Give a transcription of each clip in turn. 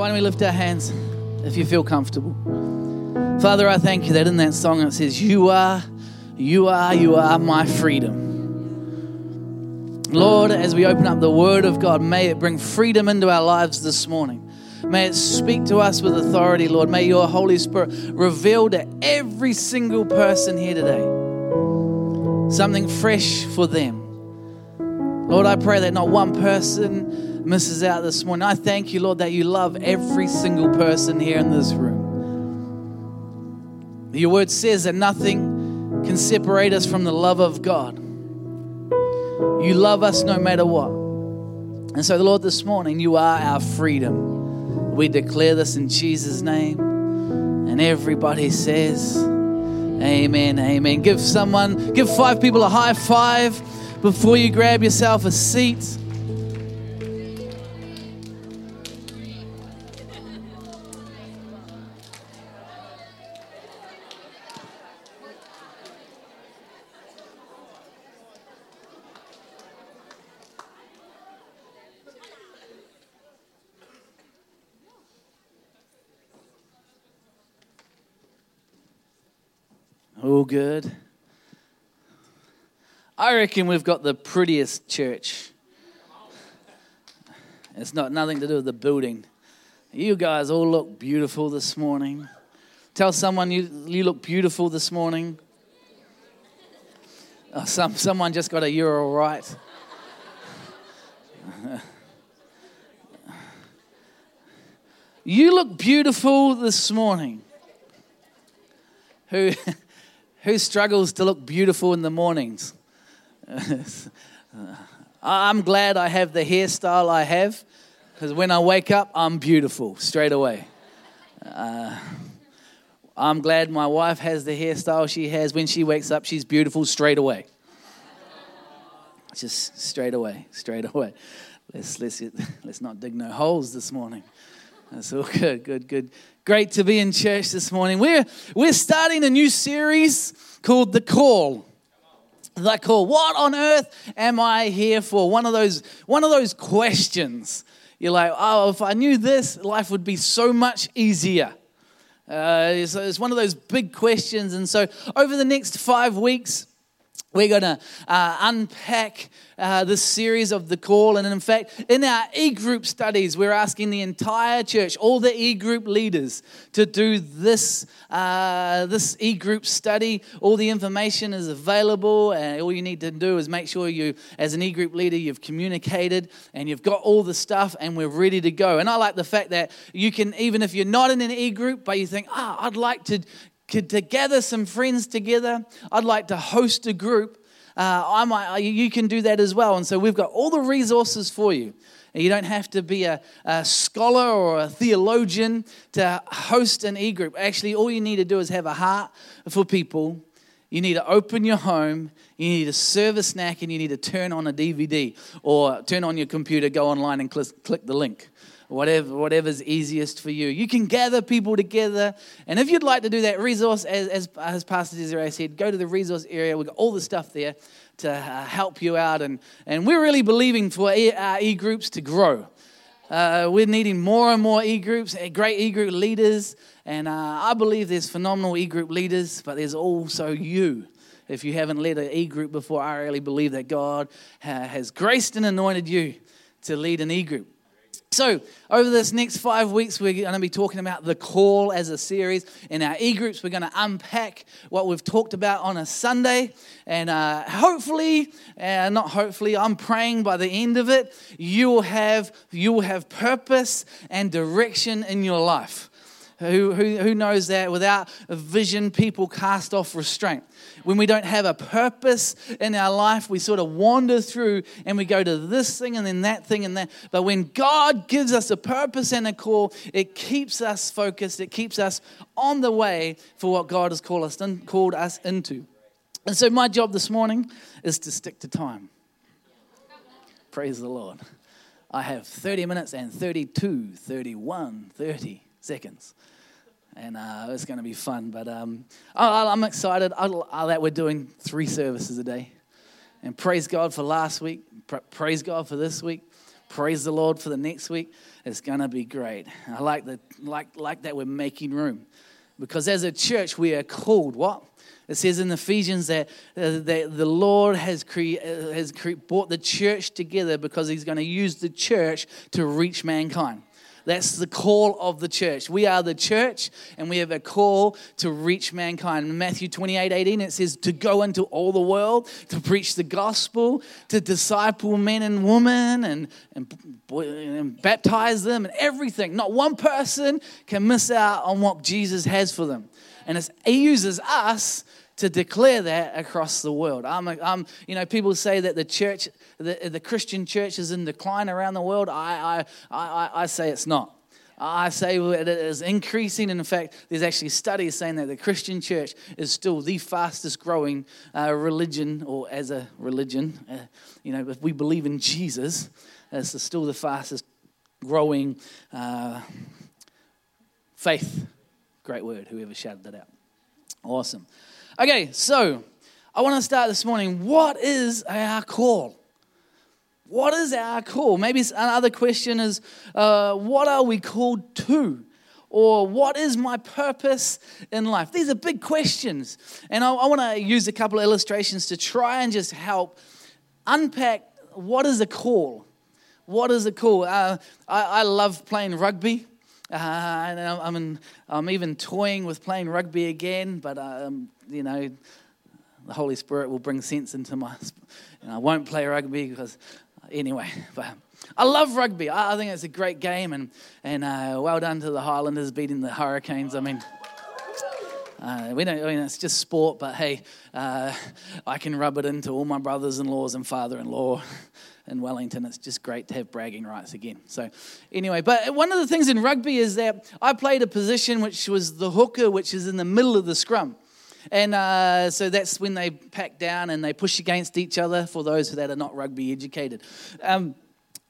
Why don't we lift our hands if you feel comfortable? Father, I thank you that in that song it says, You are, you are, you are my freedom. Lord, as we open up the Word of God, may it bring freedom into our lives this morning. May it speak to us with authority, Lord. May your Holy Spirit reveal to every single person here today something fresh for them. Lord, I pray that not one person misses out this morning. I thank you, Lord, that you love every single person here in this room. Your word says that nothing can separate us from the love of God. You love us no matter what. And so, Lord, this morning, you are our freedom. We declare this in Jesus' name. And everybody says, Amen, amen. Give someone, give five people a high five before you grab yourself a seat. All good. I reckon we've got the prettiest church. It's not nothing to do with the building. You guys all look beautiful this morning. Tell someone you, you look beautiful this morning. Oh, some, someone just got a you're all right. you look beautiful this morning. Who, who struggles to look beautiful in the mornings? I'm glad I have the hairstyle I have because when I wake up, I'm beautiful straight away. Uh, I'm glad my wife has the hairstyle she has. When she wakes up, she's beautiful straight away. Just straight away, straight away. Let's, let's, let's not dig no holes this morning. That's all good, good, good. Great to be in church this morning. We're, we're starting a new series called The Call the call. What on earth am I here for? One of those, one of those questions. You're like, oh, if I knew this, life would be so much easier. Uh, it's, it's one of those big questions. And so, over the next five weeks, we're going to uh, unpack uh, this series of the call. And in fact, in our e group studies, we're asking the entire church, all the e group leaders, to do this, uh, this e group study. All the information is available, and all you need to do is make sure you, as an e group leader, you've communicated and you've got all the stuff, and we're ready to go. And I like the fact that you can, even if you're not in an e group, but you think, ah, oh, I'd like to to gather some friends together. I'd like to host a group. Uh, I might, you can do that as well. And so we've got all the resources for you. You don't have to be a, a scholar or a theologian to host an e group. Actually, all you need to do is have a heart for people. You need to open your home, you need to serve a snack, and you need to turn on a DVD or turn on your computer, go online, and click the link whatever, whatever's easiest for you. You can gather people together. And if you'd like to do that resource, as, as, as Pastor Desiree said, go to the resource area. We've got all the stuff there to uh, help you out. And, and we're really believing for our e groups to grow. Uh, we're needing more and more e groups, eh, great e group leaders. And uh, I believe there's phenomenal e group leaders, but there's also you. If you haven't led an e group before, I really believe that God has graced and anointed you to lead an e group. So, over this next five weeks, we're going to be talking about the call as a series. In our e groups, we're going to unpack what we've talked about on a Sunday. And uh, hopefully, uh, not hopefully, I'm praying by the end of it, you will have, you will have purpose and direction in your life. Who, who, who knows that without a vision, people cast off restraint? When we don't have a purpose in our life, we sort of wander through and we go to this thing and then that thing and that. But when God gives us a purpose and a call, it keeps us focused, it keeps us on the way for what God has called us, in, called us into. And so, my job this morning is to stick to time. Praise the Lord. I have 30 minutes and 32, 31, 30 seconds and uh, it's going to be fun. But um, I'm excited that we're doing three services a day. And praise God for last week. Praise God for this week. praise the Lord for the next week. It's going to be great. I like that, like, like that we're making room. Because as a church, we are called what? It says in Ephesians that, uh, that the Lord has, cre- uh, has cre- brought the church together because he's going to use the church to reach mankind. That's the call of the church. We are the church and we have a call to reach mankind. In Matthew 28 18, it says to go into all the world, to preach the gospel, to disciple men and women and, and, and baptize them and everything. Not one person can miss out on what Jesus has for them. And he uses us to declare that across the world. I'm, I'm, you know, people say that the church, the, the Christian church is in decline around the world. I, I, I, I say it's not. I say it is increasing. In fact, there's actually studies saying that the Christian church is still the fastest growing uh, religion, or as a religion. Uh, you know, if we believe in Jesus, it's still the fastest growing uh, faith. Great word, whoever shouted that out. Awesome. Okay, so I want to start this morning. What is our call? What is our call? Maybe another question is uh, what are we called to? Or what is my purpose in life? These are big questions. And I, I want to use a couple of illustrations to try and just help unpack what is a call? What is a call? Uh, I, I love playing rugby. Uh, and I'm, in, I'm even toying with playing rugby again, but um, you know, the Holy Spirit will bring sense into my. And I won't play rugby because, anyway. But I love rugby. I, think it's a great game, and and uh, well done to the Highlanders beating the Hurricanes. I mean. Uh, we don't. I mean, it's just sport, but hey, uh, I can rub it into all my brothers-in-laws and father-in-law in Wellington. It's just great to have bragging rights again. So, anyway, but one of the things in rugby is that I played a position which was the hooker, which is in the middle of the scrum. And uh, so that's when they pack down and they push against each other for those that are not rugby educated. Um,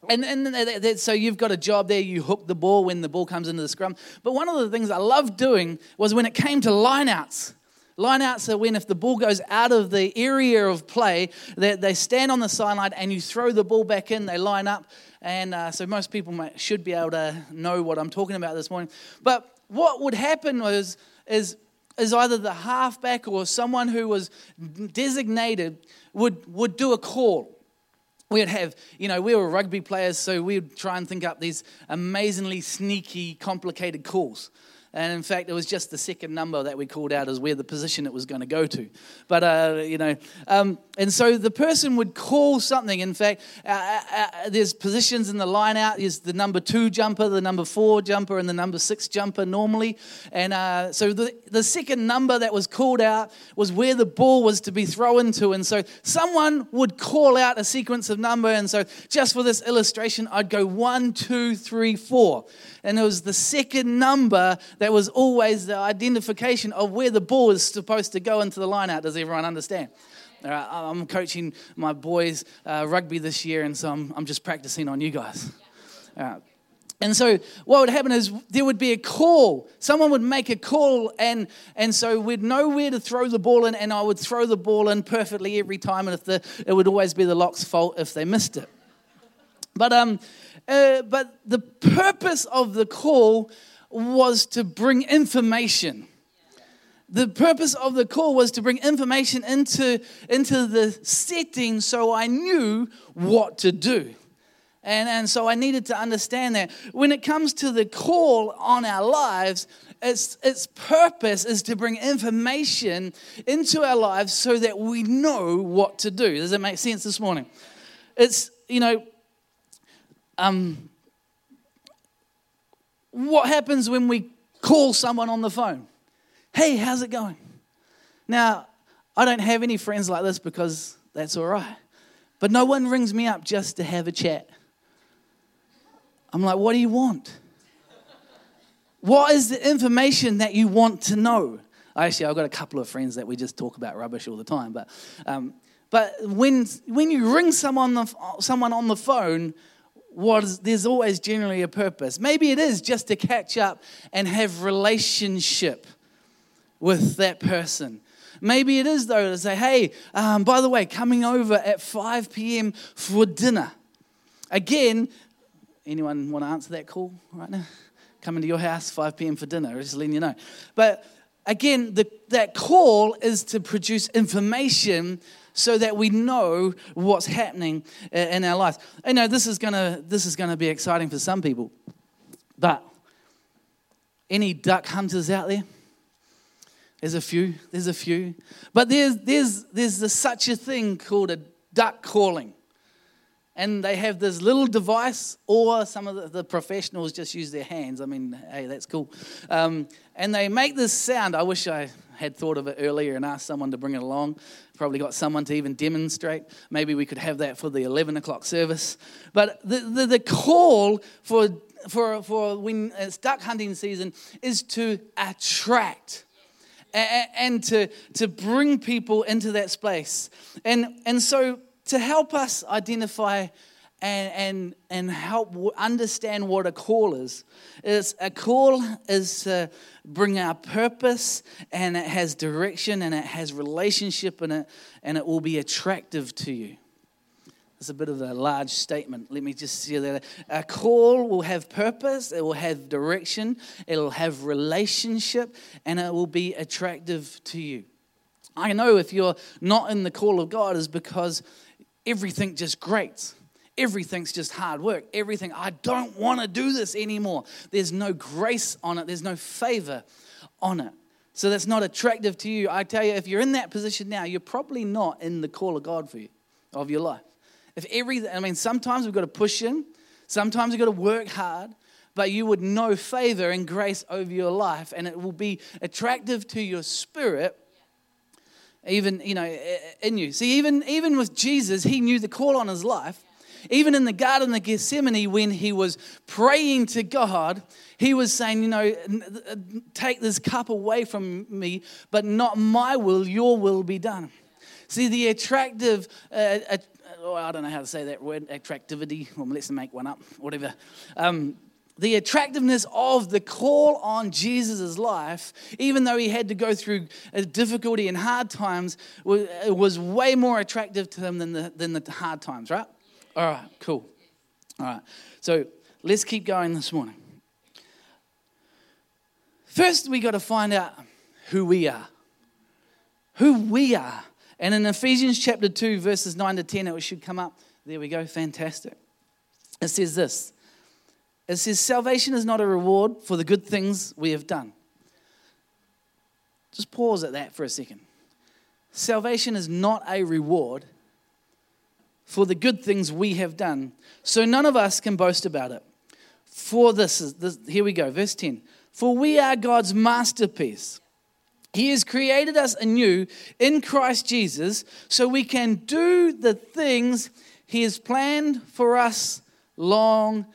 and, and so you've got a job there, you hook the ball when the ball comes into the scrum. But one of the things I loved doing was when it came to lineouts. Lineouts are when if the ball goes out of the area of play, they, they stand on the sideline and you throw the ball back in, they line up. And uh, so most people might, should be able to know what I'm talking about this morning. But what would happen was, is, is either the halfback or someone who was designated would, would do a call we'd have, you know, we were rugby players, so we'd try and think up these amazingly sneaky, complicated calls. And in fact, it was just the second number that we called out as where the position it was going to go to. But, uh, you know, um, and so the person would call something. In fact, uh, uh, uh, there's positions in the line out. There's the number two jumper, the number four jumper, and the number six jumper normally. And uh, so the, the second number that was called out was where the ball was to be thrown to. And so someone would call out a sequence of number. And so just for this illustration, I'd go one, two, three, four and it was the second number that was always the identification of where the ball is supposed to go into the line out. Does everyone understand? All right, I'm coaching my boys uh, rugby this year, and so I'm, I'm just practicing on you guys. And so what would happen is there would be a call. Someone would make a call, and, and so we'd know where to throw the ball in, and I would throw the ball in perfectly every time, and if the, it would always be the lock's fault if they missed it. But um, uh, but the purpose of the call was to bring information. The purpose of the call was to bring information into, into the setting so I knew what to do. And, and so I needed to understand that. When it comes to the call on our lives, its, its purpose is to bring information into our lives so that we know what to do. Does that make sense this morning? It's, you know, um, what happens when we call someone on the phone? Hey, how's it going? Now, I don't have any friends like this because that's all right. But no one rings me up just to have a chat. I'm like, what do you want? What is the information that you want to know? Actually, I've got a couple of friends that we just talk about rubbish all the time. But, um, but when, when you ring someone, someone on the phone, was there's always generally a purpose. Maybe it is just to catch up and have relationship with that person. Maybe it is though to say, hey, um, by the way, coming over at 5 p.m. for dinner. Again, Anyone want to answer that call right now? Coming to your house, 5 p.m. for dinner, just letting you know. But again, the, that call is to produce information so that we know what's happening in our lives. I know this is gonna this is gonna be exciting for some people, but any duck hunters out there? There's a few. There's a few, but there's there's there's a, such a thing called a duck calling and they have this little device, or some of the, the, professionals just use their hands. I mean, hey, that's cool. Um, and they make this sound. I wish I had thought of it earlier and asked someone to bring it along. Probably got someone to even demonstrate. Maybe we could have that for the 11 o'clock service. But the, the, the call for, for, for when it's duck hunting season is to attract and to, to bring people into that space. And, and so to help us identify and, and, and help understand what a call is. is a call is to bring our purpose and it has direction and it has relationship in it and it will be attractive to you. It's a bit of a large statement. Let me just say that. A call will have purpose, it will have direction, it'll have relationship, and it will be attractive to you. I know if you're not in the call of God is because everything just grates. Everything's just hard work. Everything, I don't want to do this anymore. There's no grace on it, there's no favor on it. So that's not attractive to you. I tell you, if you're in that position now, you're probably not in the call of God for you, of your life. If everything, I mean, sometimes we've got to push in, sometimes we've got to work hard, but you would know favor and grace over your life, and it will be attractive to your spirit even you know in you see even even with jesus he knew the call on his life even in the garden of gethsemane when he was praying to god he was saying you know take this cup away from me but not my will your will be done. See the attractive uh, uh, oh, i don't know how to say that word attractivity. Well let's make one up whatever. Um, the attractiveness of the call on Jesus' life, even though he had to go through difficulty and hard times, was way more attractive to him than the, than the hard times, right? All right, cool. All right, so let's keep going this morning. First, we got to find out who we are. Who we are. And in Ephesians chapter 2, verses 9 to 10, it should come up. There we go, fantastic. It says this. It says, Salvation is not a reward for the good things we have done. Just pause at that for a second. Salvation is not a reward for the good things we have done. So none of us can boast about it. For this is this, here we go, verse 10. For we are God's masterpiece. He has created us anew in Christ Jesus so we can do the things He has planned for us long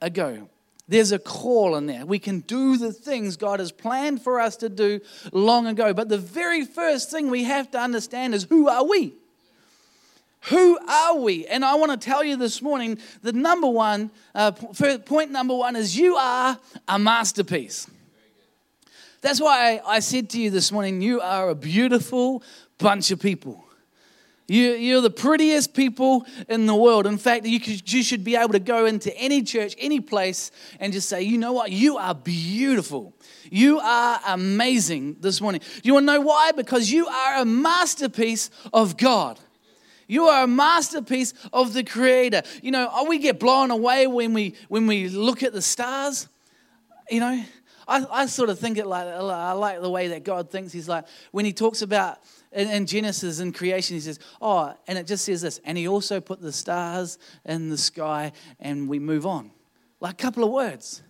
ago. There's a call in there. We can do the things God has planned for us to do long ago. But the very first thing we have to understand is who are we? Who are we? And I want to tell you this morning the number one, uh, point number one is you are a masterpiece. That's why I said to you this morning, you are a beautiful bunch of people. You, you're the prettiest people in the world. In fact, you, could, you should be able to go into any church, any place, and just say, you know what? You are beautiful. You are amazing this morning. You want to know why? Because you are a masterpiece of God. You are a masterpiece of the Creator. You know, we get blown away when we when we look at the stars. You know, I, I sort of think it like I like the way that God thinks. He's like when He talks about in, in Genesis and creation, he says, Oh, and it just says this, and he also put the stars in the sky, and we move on. Like a couple of words.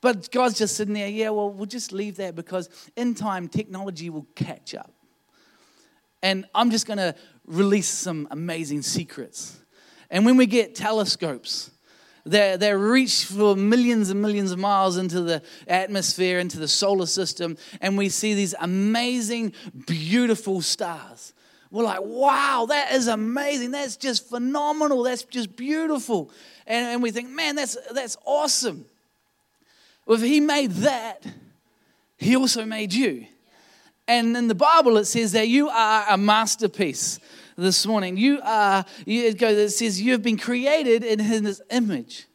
But God's just sitting there, yeah, well, we'll just leave that because in time, technology will catch up. And I'm just going to release some amazing secrets. And when we get telescopes, they they reach for millions and millions of miles into the atmosphere, into the solar system, and we see these amazing, beautiful stars. We're like, wow, that is amazing. That's just phenomenal. That's just beautiful. And, and we think, man, that's, that's awesome. Well, if he made that, he also made you. And in the Bible, it says that you are a masterpiece this morning. You uh, are, it says, you have been created in his image.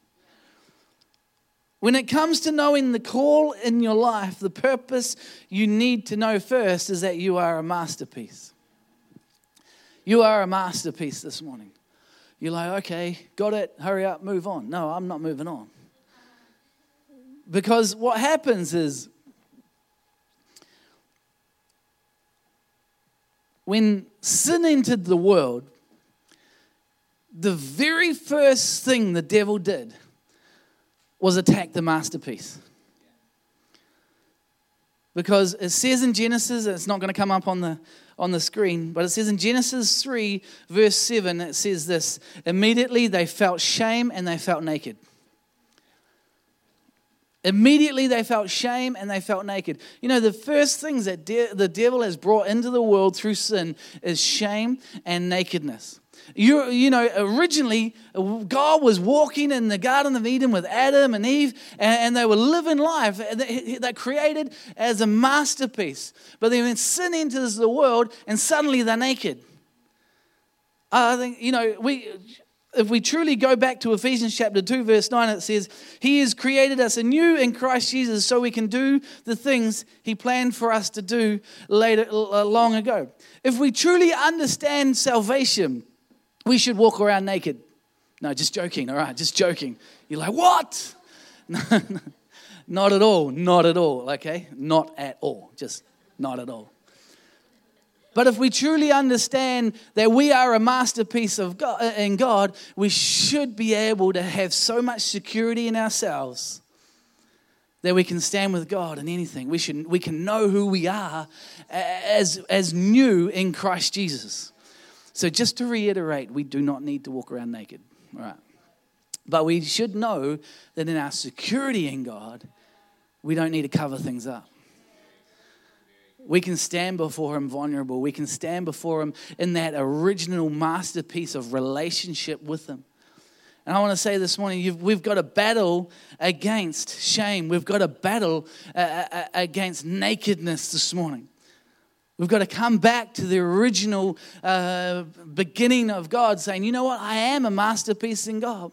When it comes to knowing the call in your life, the purpose you need to know first is that you are a masterpiece. You are a masterpiece this morning. You're like, okay, got it, hurry up, move on. No, I'm not moving on. Because what happens is when sin entered the world, the very first thing the devil did was attack the masterpiece. Because it says in Genesis, and it's not going to come up on the, on the screen, but it says in Genesis 3, verse 7, it says this Immediately they felt shame and they felt naked. Immediately they felt shame and they felt naked. You know, the first things that de- the devil has brought into the world through sin is shame and nakedness. You, you know, originally, God was walking in the Garden of Eden with Adam and Eve, and, and they were living life that, created as a masterpiece. But they then sin enters the world, and suddenly they're naked. I think, you know, we if we truly go back to Ephesians chapter 2, verse 9, it says, He has created us anew in Christ Jesus so we can do the things He planned for us to do later, uh, long ago. If we truly understand salvation, we should walk around naked. No, just joking, all right, just joking. You're like, What? No, not at all, not at all, okay? Not at all, just not at all. But if we truly understand that we are a masterpiece of God, uh, in God, we should be able to have so much security in ourselves that we can stand with God in anything. We, should, we can know who we are as, as new in Christ Jesus. So, just to reiterate, we do not need to walk around naked. All right. But we should know that in our security in God, we don't need to cover things up we can stand before Him vulnerable. We can stand before Him in that original masterpiece of relationship with Him. And I want to say this morning, we've got a battle against shame. We've got a battle uh, uh, uh, against nakedness this morning. We've got to come back to the original uh, beginning of God, saying, you know what? I am a masterpiece in God.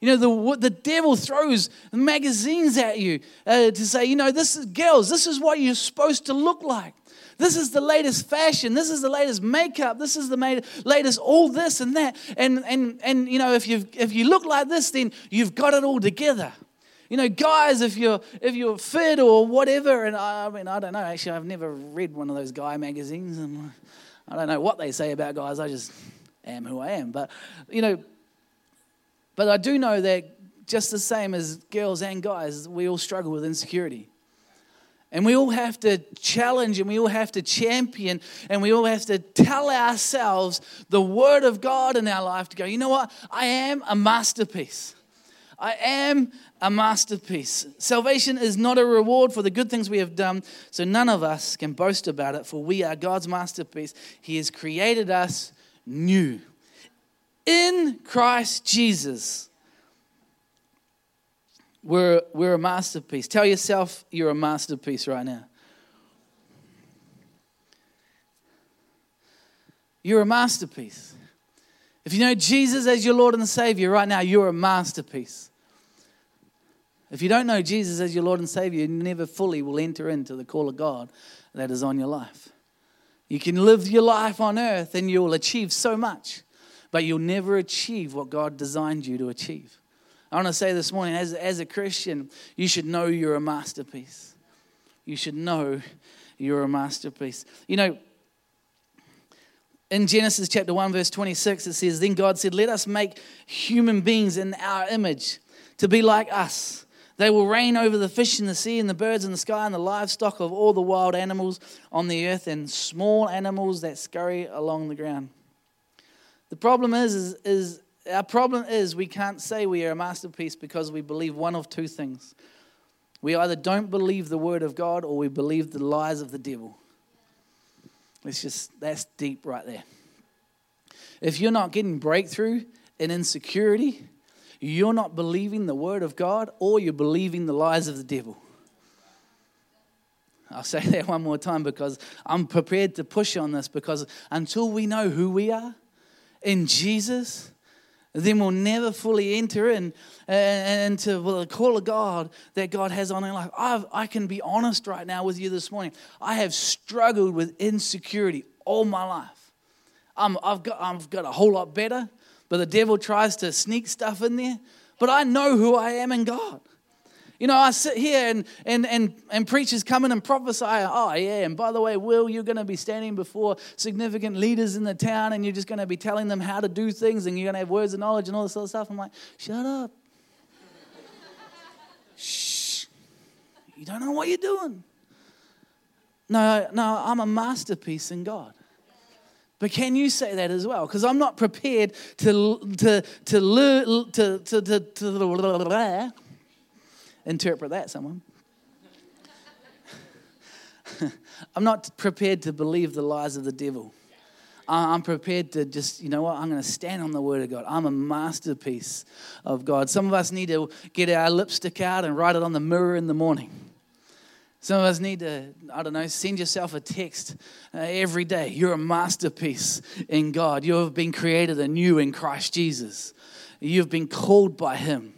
You know, the, the devil throws magazines at you uh, to say, you know, this is girls, this is what you're supposed to look like. This is the latest fashion. This is the latest makeup. This is the latest all this and that. And, and, and you know, if, you if you look like this, then you've got it all together. You know, guys, if you're if you're fit or whatever, and I, I mean, I don't know. Actually, I've never read one of those guy magazines, and I don't know what they say about guys. I just am who I am. But you know, but I do know that just the same as girls and guys, we all struggle with insecurity. And we all have to challenge and we all have to champion and we all have to tell ourselves the word of God in our life to go, you know what? I am a masterpiece. I am a masterpiece. Salvation is not a reward for the good things we have done, so none of us can boast about it, for we are God's masterpiece. He has created us new in Christ Jesus. We're, we're a masterpiece. Tell yourself you're a masterpiece right now. You're a masterpiece. If you know Jesus as your Lord and Savior right now, you're a masterpiece. If you don't know Jesus as your Lord and Savior, you never fully will enter into the call of God that is on your life. You can live your life on earth and you'll achieve so much but you'll never achieve what God designed you to achieve. I want to say this morning, as, as a Christian, you should know you're a masterpiece. You should know you're a masterpiece. You know, in Genesis chapter 1, verse 26, it says, Then God said, Let us make human beings in our image to be like us. They will reign over the fish in the sea and the birds in the sky and the livestock of all the wild animals on the earth and small animals that scurry along the ground. The problem is, is, is our problem is we can't say we are a masterpiece because we believe one of two things. We either don't believe the word of God or we believe the lies of the devil. It's just, that's deep right there. If you're not getting breakthrough in insecurity, you're not believing the word of God or you're believing the lies of the devil. I'll say that one more time because I'm prepared to push on this because until we know who we are, in Jesus, then we'll never fully enter in, uh, into the call of God that God has on our life. I've, I can be honest right now with you this morning. I have struggled with insecurity all my life. i have got, I've got a whole lot better, but the devil tries to sneak stuff in there. But I know who I am in God. You know, I sit here and, and, and, and preachers come in and prophesy, oh, yeah, and by the way, Will, you're going to be standing before significant leaders in the town and you're just going to be telling them how to do things and you're going to have words of knowledge and all this other stuff. I'm like, shut up. Shh. You don't know what you're doing. No, no, I'm a masterpiece in God. But can you say that as well? Because I'm not prepared to, to, to, to, to, to, to Interpret that, someone. I'm not prepared to believe the lies of the devil. I'm prepared to just, you know what, I'm going to stand on the word of God. I'm a masterpiece of God. Some of us need to get our lipstick out and write it on the mirror in the morning. Some of us need to, I don't know, send yourself a text uh, every day. You're a masterpiece in God. You have been created anew in Christ Jesus. You've been called by Him.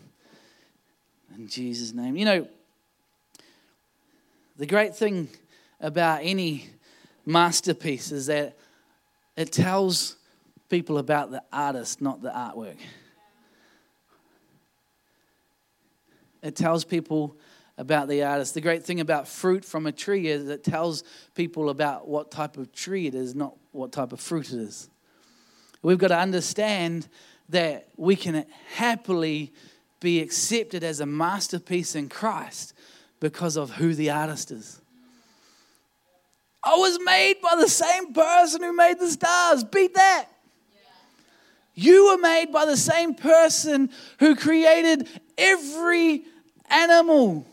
In Jesus' name. You know, the great thing about any masterpiece is that it tells people about the artist, not the artwork. It tells people about the artist. The great thing about fruit from a tree is it tells people about what type of tree it is, not what type of fruit it is. We've got to understand that we can happily be accepted as a masterpiece in Christ because of who the artist is. I was made by the same person who made the stars. Beat that. You were made by the same person who created every animal,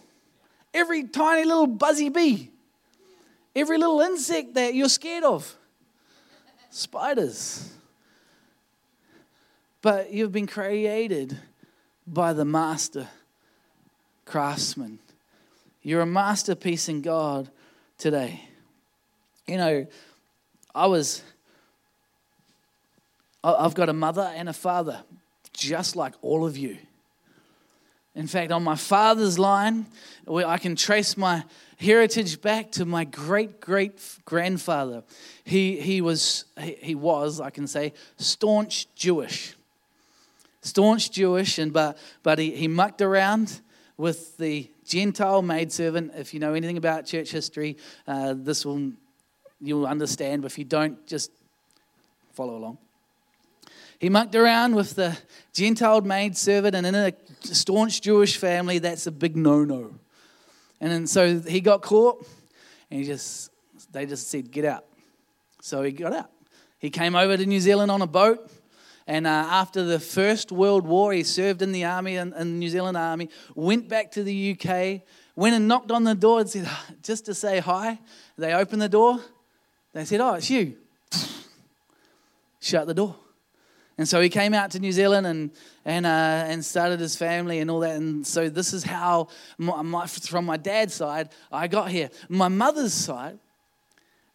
every tiny little buzzy bee, every little insect that you're scared of, spiders. But you've been created by the master craftsman. You're a masterpiece in God today. You know, I was, I've got a mother and a father, just like all of you. In fact, on my father's line, I can trace my heritage back to my great great grandfather. He, he, was, he, he was, I can say, staunch Jewish staunch Jewish, and but, but he, he mucked around with the Gentile maidservant. If you know anything about church history, uh, this will you'll understand. But if you don't, just follow along. He mucked around with the Gentile maidservant, and in a staunch Jewish family, that's a big no-no. And then, so he got caught, and he just they just said, "Get out." So he got out. He came over to New Zealand on a boat. And uh, after the First World War, he served in the army, in, in the New Zealand Army, went back to the UK, went and knocked on the door and said, just to say hi. They opened the door. They said, Oh, it's you. Shut the door. And so he came out to New Zealand and, and, uh, and started his family and all that. And so this is how, my, my, from my dad's side, I got here. My mother's side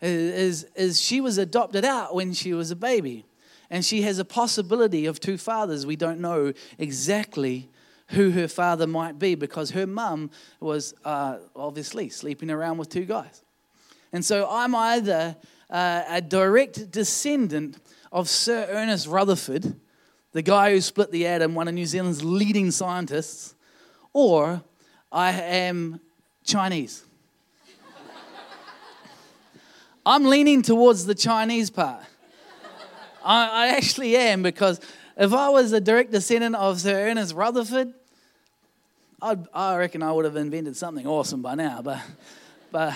is, is she was adopted out when she was a baby and she has a possibility of two fathers. We don't know exactly who her father might be because her mum was uh, obviously sleeping around with two guys. And so I'm either uh, a direct descendant of Sir Ernest Rutherford, the guy who split the atom, one of New Zealand's leading scientists, or I am Chinese. I'm leaning towards the Chinese part. I, I actually am because if I was a direct descendant of Sir Ernest Rutherford, I'd, I reckon I would have invented something awesome by now. But, but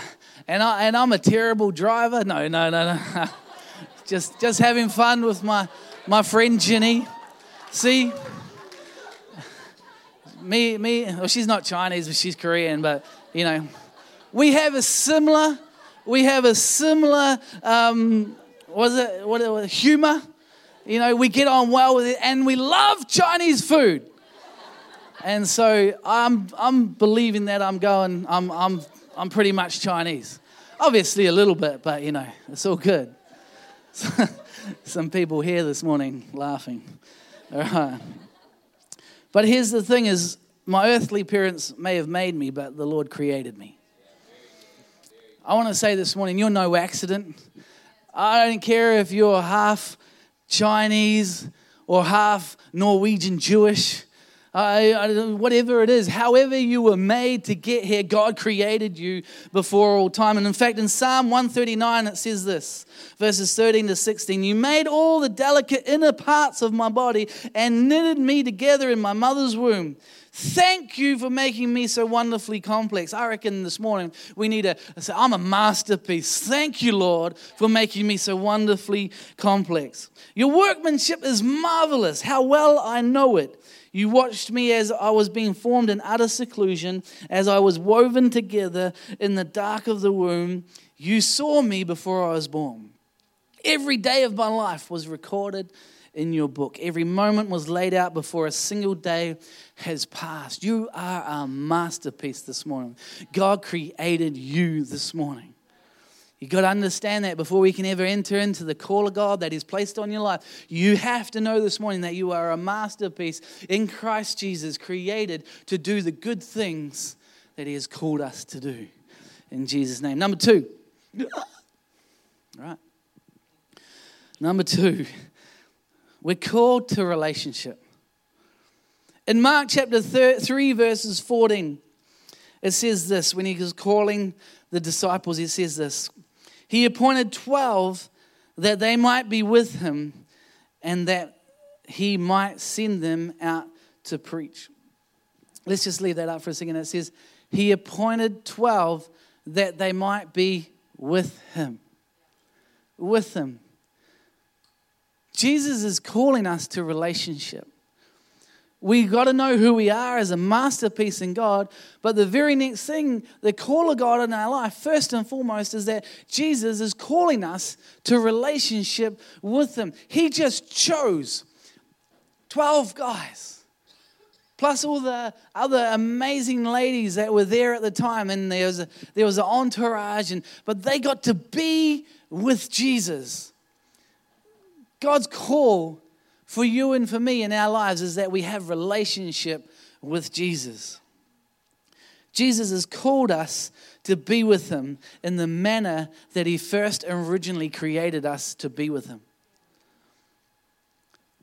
and I and I'm a terrible driver. No, no, no, no. just just having fun with my my friend Ginny. See, me me. Well, she's not Chinese, but she's Korean. But you know, we have a similar we have a similar um, was it what it humor? You know, we get on well with it, and we love Chinese food. And so I'm I'm believing that I'm going. I'm I'm I'm pretty much Chinese. Obviously a little bit, but you know it's all good. Some people here this morning laughing. All right. But here's the thing is my earthly parents may have made me, but the Lord created me. I want to say this morning, you're no accident. I don't care if you're half Chinese or half Norwegian Jewish. I, I, whatever it is, however you were made to get here, God created you before all time. And in fact, in Psalm 139, it says this verses 13 to 16 You made all the delicate inner parts of my body and knitted me together in my mother's womb. Thank you for making me so wonderfully complex. I reckon this morning we need to say, I'm a masterpiece. Thank you, Lord, for making me so wonderfully complex. Your workmanship is marvelous. How well I know it. You watched me as I was being formed in utter seclusion, as I was woven together in the dark of the womb. You saw me before I was born. Every day of my life was recorded in your book. Every moment was laid out before a single day has passed. You are a masterpiece this morning. God created you this morning. You've got to understand that before we can ever enter into the call of God that is placed on your life. You have to know this morning that you are a masterpiece in Christ Jesus, created to do the good things that He has called us to do. In Jesus' name. Number two. Right. Number two, we're called to relationship. In Mark chapter 3, verses 14, it says this when he was calling the disciples, he says this he appointed 12 that they might be with him and that he might send them out to preach. Let's just leave that up for a second. It says, He appointed 12 that they might be with him. With him. Jesus is calling us to relationship we got to know who we are as a masterpiece in God. But the very next thing, the call of God in our life, first and foremost, is that Jesus is calling us to relationship with Him. He just chose 12 guys, plus all the other amazing ladies that were there at the time. And there was, a, there was an entourage, and, but they got to be with Jesus. God's call for you and for me in our lives is that we have relationship with Jesus. Jesus has called us to be with him in the manner that he first originally created us to be with him.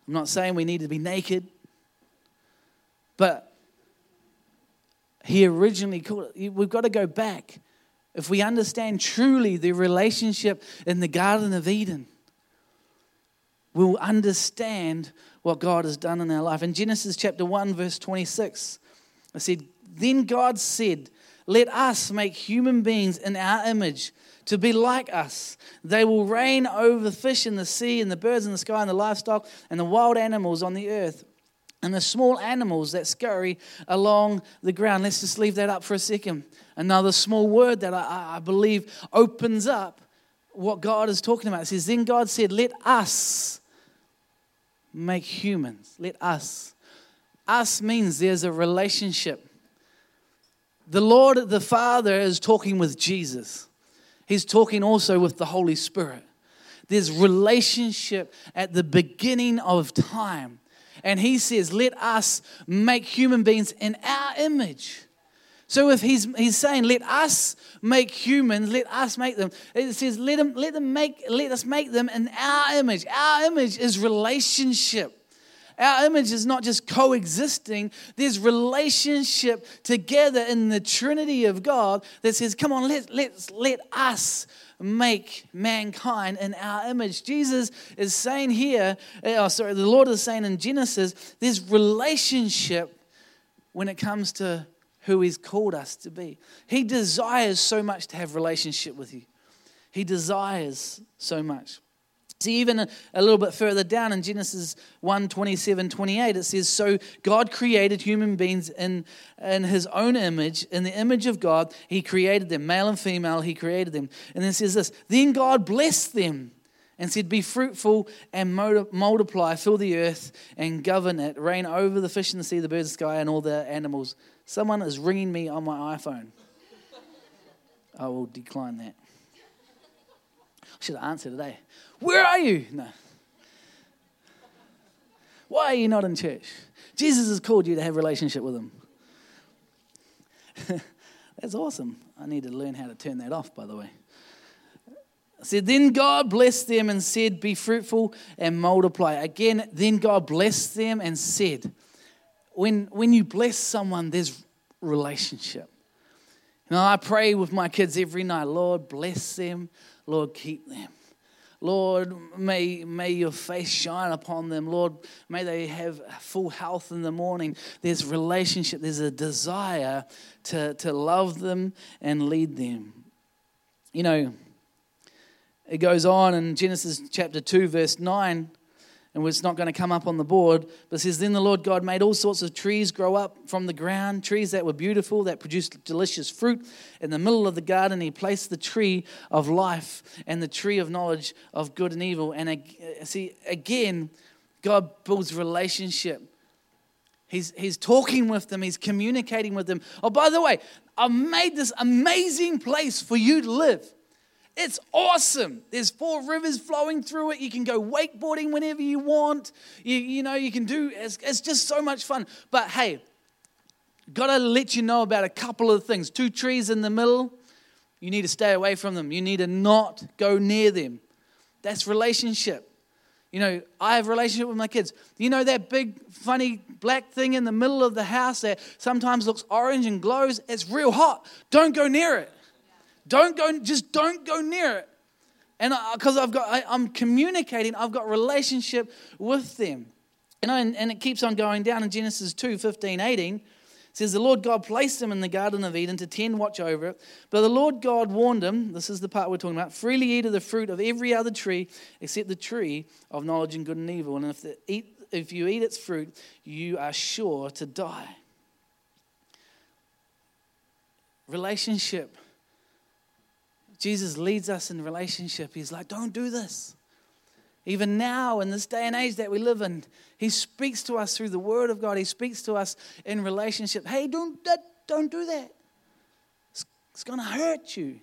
I'm not saying we need to be naked, but he originally called we've got to go back if we understand truly the relationship in the garden of Eden we'll understand what God has done in our life. In Genesis chapter 1, verse 26, I said, Then God said, Let us make human beings in our image to be like us. They will reign over the fish in the sea and the birds in the sky and the livestock and the wild animals on the earth and the small animals that scurry along the ground. Let's just leave that up for a second. Another small word that I, I believe opens up what God is talking about. It says, Then God said, Let us make humans. Let us. Us means there's a relationship. The Lord, the Father, is talking with Jesus. He's talking also with the Holy Spirit. There's relationship at the beginning of time. And he says, Let us make human beings in our image. So if he's, he's saying, let us make humans, let us make them, it says, let, them, let, them make, let us make them in our image. Our image is relationship. Our image is not just coexisting, there's relationship together in the Trinity of God that says, come on, let, let's, let us make mankind in our image. Jesus is saying here, eh, oh, sorry, the Lord is saying in Genesis, there's relationship when it comes to who He's called us to be. He desires so much to have relationship with you. He desires so much. See, even a, a, little bit further down in Genesis 1 27, 28, it says, So God created human beings in, in his own image. In the image of God, he created them, male and female, he created them. And then it says this Then God blessed them and said, Be fruitful and multiply, fill the earth and govern it, reign over the fish in the sea, the birds of the sky, and all the animals Someone is ringing me on my iPhone. I will decline that. I should have answer today. Where are you? No. Why are you not in church? Jesus has called you to have relationship with him. That's awesome. I need to learn how to turn that off, by the way. said, Then God blessed them and said, Be fruitful and multiply. Again, then God blessed them and said, When, when you bless someone, there's relationship. You know, I pray with my kids every night, Lord, bless them, Lord, keep them. Lord, may, may your face shine upon them. Lord, may they have full health in the morning. There's relationship, there's a desire to, to love them and lead them. You know, it goes on in Genesis chapter 2, verse 9 and it's not going to come up on the board, but says, Then the Lord God made all sorts of trees grow up from the ground, trees that were beautiful, that produced delicious fruit. In the middle of the garden, He placed the tree of life and the tree of knowledge of good and evil. And uh, see, again, God builds relationship. He's, he's talking with them, He's communicating with them. Oh, by the way, I've made this amazing place for you to live. It's awesome. There's four rivers flowing through it. You can go wakeboarding whenever you want. You, you know, you can do, it's, it's just so much fun. But hey, got to let you know about a couple of things. Two trees in the middle, you need to stay away from them. You need to not go near them. That's relationship. You know, I have relationship with my kids. You know that big funny black thing in the middle of the house that sometimes looks orange and glows? It's real hot. Don't go near it. Don't go, just don't go near it. And because I've got, I, I'm communicating, I've got relationship with them. You know, and, and it keeps on going down in Genesis 2 15, 18 says the Lord God placed him in the Garden of Eden to tend watch over it. But the Lord God warned him, this is the part we're talking about, freely eat of the fruit of every other tree except the tree of knowledge and good and evil. And if, the, eat, if you eat its fruit, you are sure to die. Relationship Jesus leads us in relationship. He's like, don't do this. Even now, in this day and age that we live in, He speaks to us through the Word of God. He speaks to us in relationship. Hey, don't, don't do that. It's, it's going to hurt you.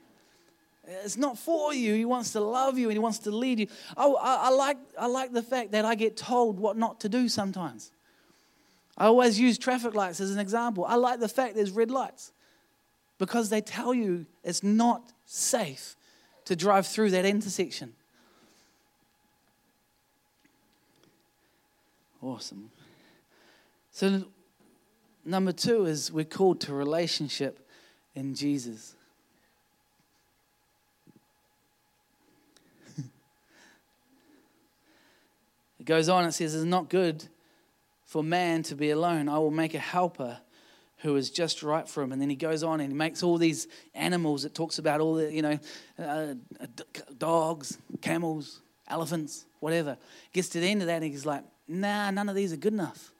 It's not for you. He wants to love you and He wants to lead you. Oh, I, I, like, I like the fact that I get told what not to do sometimes. I always use traffic lights as an example. I like the fact there's red lights because they tell you it's not safe to drive through that intersection. Awesome. So, number two is we're called to relationship in Jesus. it goes on, it says, It's not good for man to be alone. I will make a helper who is just right for him. And then he goes on and he makes all these animals. It talks about all the, you know, uh, dogs, camels, elephants, whatever. Gets to the end of that and he's like, nah, none of these are good enough.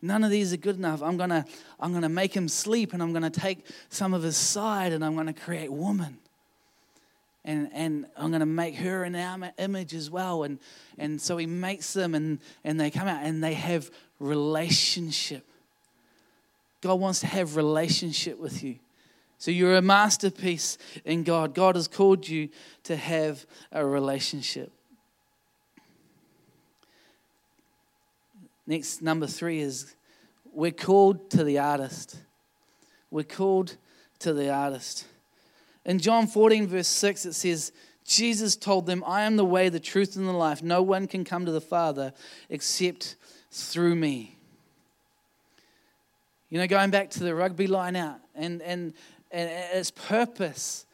None of these are good enough. I'm gonna, I'm gonna make him sleep and I'm gonna take some of his side and I'm gonna create woman. And, and I'm going to make her in our image as well. And, and so he makes them and, and they come out and they have relationship. God wants to have relationship with you. So you're a masterpiece in God. God has called you to have a relationship. Next, number three is we're called to the artist. We're called to the artist. In John 14, verse 6, it says, Jesus told them, I am the way, the truth, and the life. No one can come to the Father except through me. You know, going back to the rugby line out, and, and, and its purpose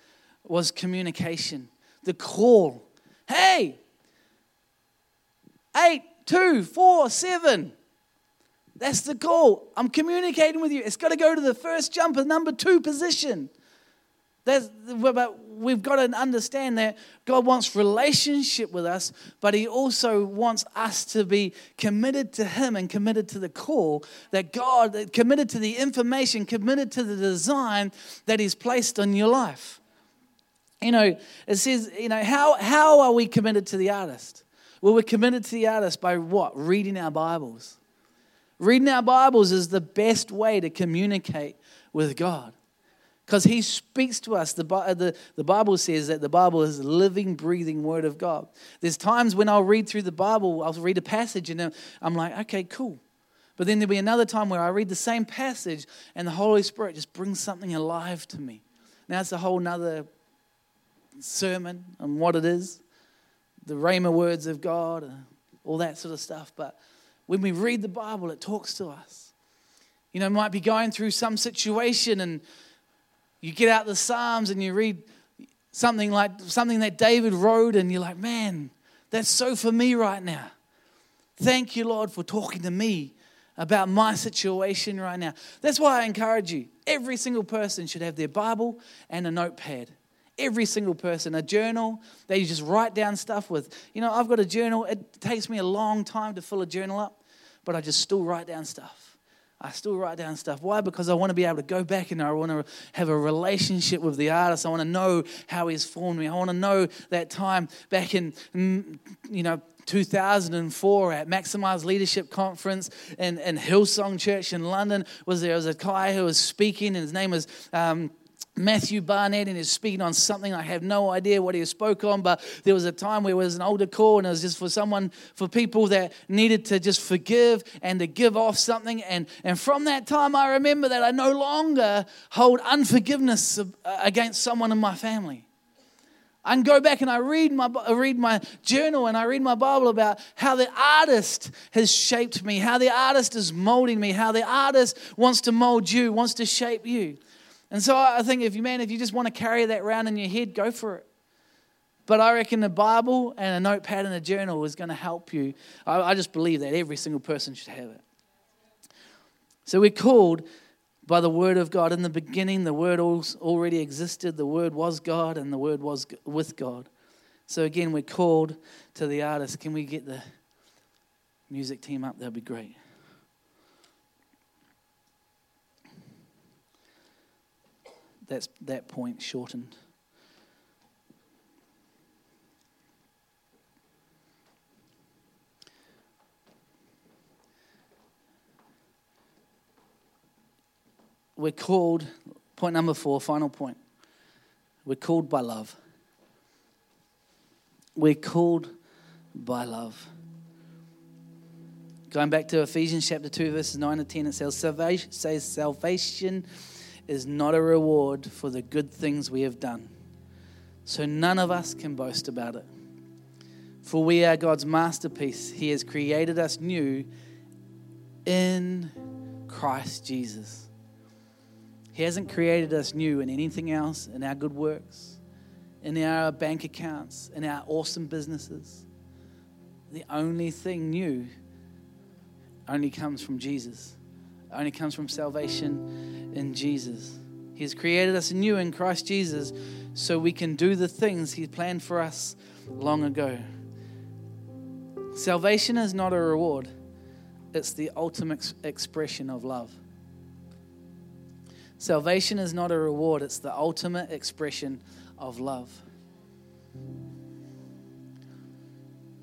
was communication. The call, hey, eight, two, four, seven. That's the call. I'm communicating with you. It's got to go to the first jumper, number two position. That's, but we've got to understand that God wants relationship with us, but He also wants us to be committed to Him and committed to the call that God, committed to the information, committed to the design that He's placed on your life. You know, it says, you know, how, how are we committed to the artist? Well, we're committed to the artist by what? Reading our Bibles. Reading our Bibles is the best way to communicate with God. Because he speaks to us. The, the, the Bible says that the Bible is a living, breathing word of God. There's times when I'll read through the Bible, I'll read a passage, and I'm like, okay, cool. But then there'll be another time where I read the same passage, and the Holy Spirit just brings something alive to me. Now it's a whole nother sermon on what it is, the Rhema words of God, uh, all that sort of stuff. But when we read the Bible, it talks to us. You know, might be going through some situation and you get out the Psalms and you read something like something that David wrote, and you're like, man, that's so for me right now. Thank you, Lord, for talking to me about my situation right now. That's why I encourage you. Every single person should have their Bible and a notepad. Every single person, a journal that you just write down stuff with. You know, I've got a journal. It takes me a long time to fill a journal up, but I just still write down stuff. I still write down stuff. Why? Because I want to be able to go back and I want to have a relationship with the artist. I want to know how he's formed me. I want to know that time back in, mm, you know, 2004 at Maximize Leadership Conference in, in Hillsong Church in London. Was there was a guy who was speaking, and his name was um, Matthew Barnett and he's speaking on something. I have no idea what he spoke on, but there was a time where it was an altar call and it was just for someone, for people that needed to just forgive and to give off something. And, and from that time, I remember that I no longer hold unforgiveness uh, against someone in my family. I can go back and I read my, I read my journal and I read my Bible about how the artist has shaped me, how the artist is molding me, how the artist wants to mold you, wants to shape you. And so I think if you, man, if you just want to carry that around in your head, go for it. But I reckon the Bible and a notepad and a journal is going to help you. I, I just believe that every single person should have it. So we're called by the Word of God. In the beginning, the Word already existed. The Word was God, and the Word was with God. So again, we're called to the artist. Can we get the music team up? That'd be great. That's that point shortened. We're called, point number four, final point. We're called by love. We're called by love. Going back to Ephesians chapter 2, verses 9 to 10, it says, Salvation, is not a reward for the good things we have done. So none of us can boast about it. For we are God's masterpiece. He has created us new in Christ Jesus. He hasn't created us new in anything else, in our good works, in our bank accounts, in our awesome businesses. The only thing new only comes from Jesus only comes from salvation in Jesus. He has created us anew in Christ Jesus so we can do the things He planned for us long ago. Salvation is not a reward, it's the ultimate expression of love. Salvation is not a reward, it's the ultimate expression of love.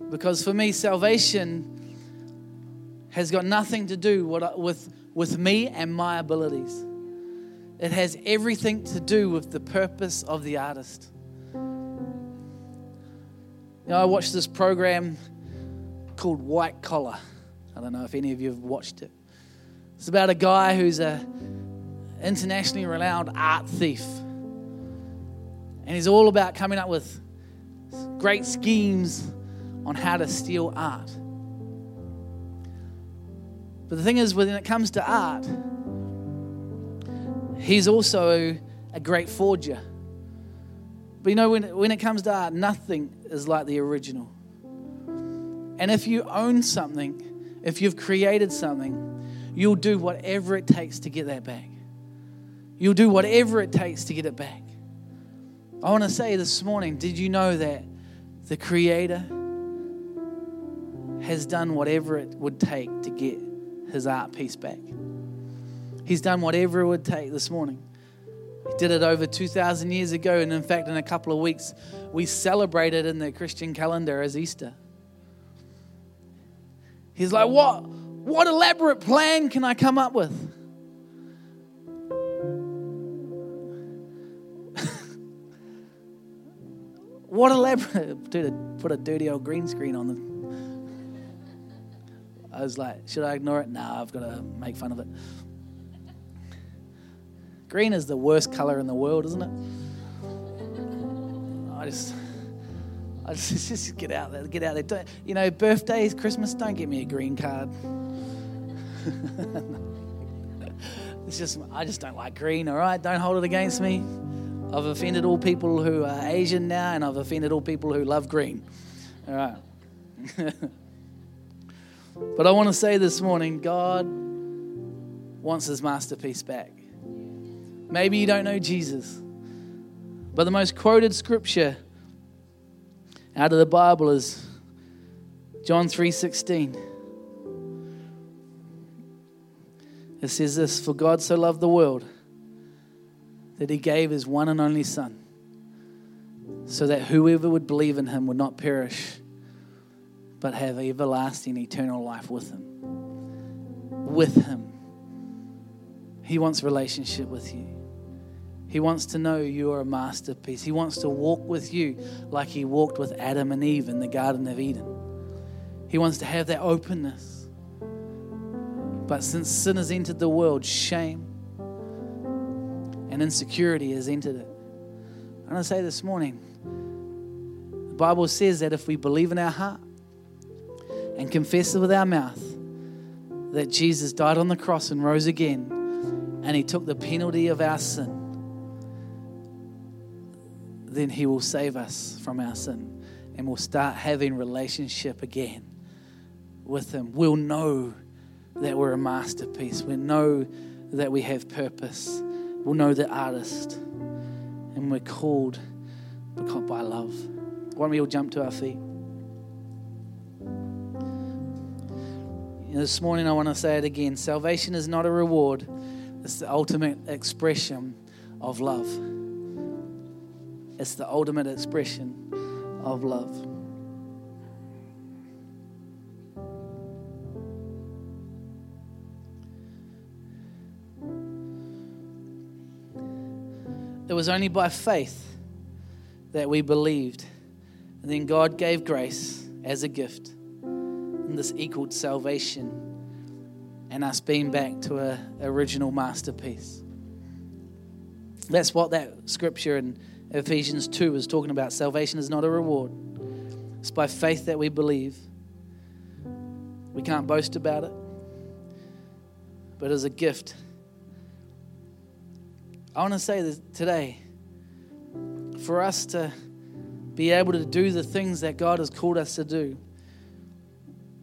Because for me, salvation has got nothing to do with with me and my abilities. It has everything to do with the purpose of the artist. You know, I watched this program called White Collar. I don't know if any of you have watched it. It's about a guy who's a internationally renowned art thief. And he's all about coming up with great schemes on how to steal art. But the thing is, when it comes to art, he's also a great forger. But you know, when, when it comes to art, nothing is like the original. And if you own something, if you've created something, you'll do whatever it takes to get that back. You'll do whatever it takes to get it back. I want to say this morning did you know that the Creator has done whatever it would take to get his art piece back. He's done whatever it would take this morning. He did it over 2,000 years ago, and in fact, in a couple of weeks, we celebrate it in the Christian calendar as Easter. He's like, What, what elaborate plan can I come up with? what elaborate, dude, put a dirty old green screen on the I was like, should I ignore it? Nah, I've got to make fun of it. Green is the worst color in the world, isn't it? I just, I just, just get out there, get out there. Don't, you know, birthdays, Christmas, don't get me a green card. it's just, I just don't like green, all right? Don't hold it against me. I've offended all people who are Asian now, and I've offended all people who love green. All right. but I want to say this morning God wants his masterpiece back. Maybe you don't know Jesus, but the most quoted scripture out of the Bible is John 3:16. It says this, for God so loved the world that he gave his one and only son so that whoever would believe in him would not perish but have everlasting eternal life with him. With him. He wants relationship with you. He wants to know you are a masterpiece. He wants to walk with you like he walked with Adam and Eve in the Garden of Eden. He wants to have that openness. But since sin has entered the world, shame and insecurity has entered it. And to say this morning the Bible says that if we believe in our heart and confess it with our mouth that Jesus died on the cross and rose again, and he took the penalty of our sin, then he will save us from our sin and we'll start having relationship again with him. We'll know that we're a masterpiece. We'll know that we have purpose. We'll know the artist. And we're called by love. Why don't we all jump to our feet? This morning, I want to say it again salvation is not a reward, it's the ultimate expression of love. It's the ultimate expression of love. It was only by faith that we believed. And then God gave grace as a gift. And this equaled salvation and us being back to an original masterpiece. That's what that scripture in Ephesians 2 is talking about. Salvation is not a reward, it's by faith that we believe. We can't boast about it, but as a gift. I want to say that today, for us to be able to do the things that God has called us to do,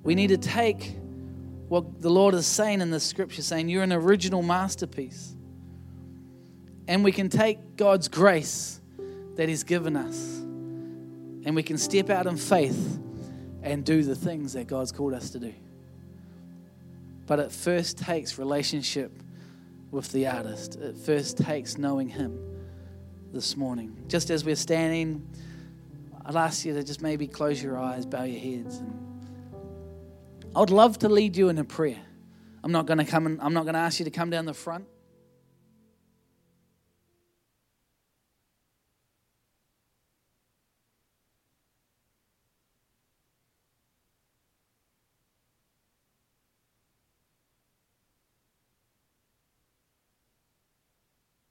we need to take what the Lord is saying in the scripture, saying, You're an original masterpiece. And we can take God's grace that He's given us and we can step out in faith and do the things that God's called us to do. But it first takes relationship with the artist, it first takes knowing Him this morning. Just as we're standing, I'd ask you to just maybe close your eyes, bow your heads. And I would love to lead you in a prayer. I'm not going to come and I'm not going to ask you to come down the front.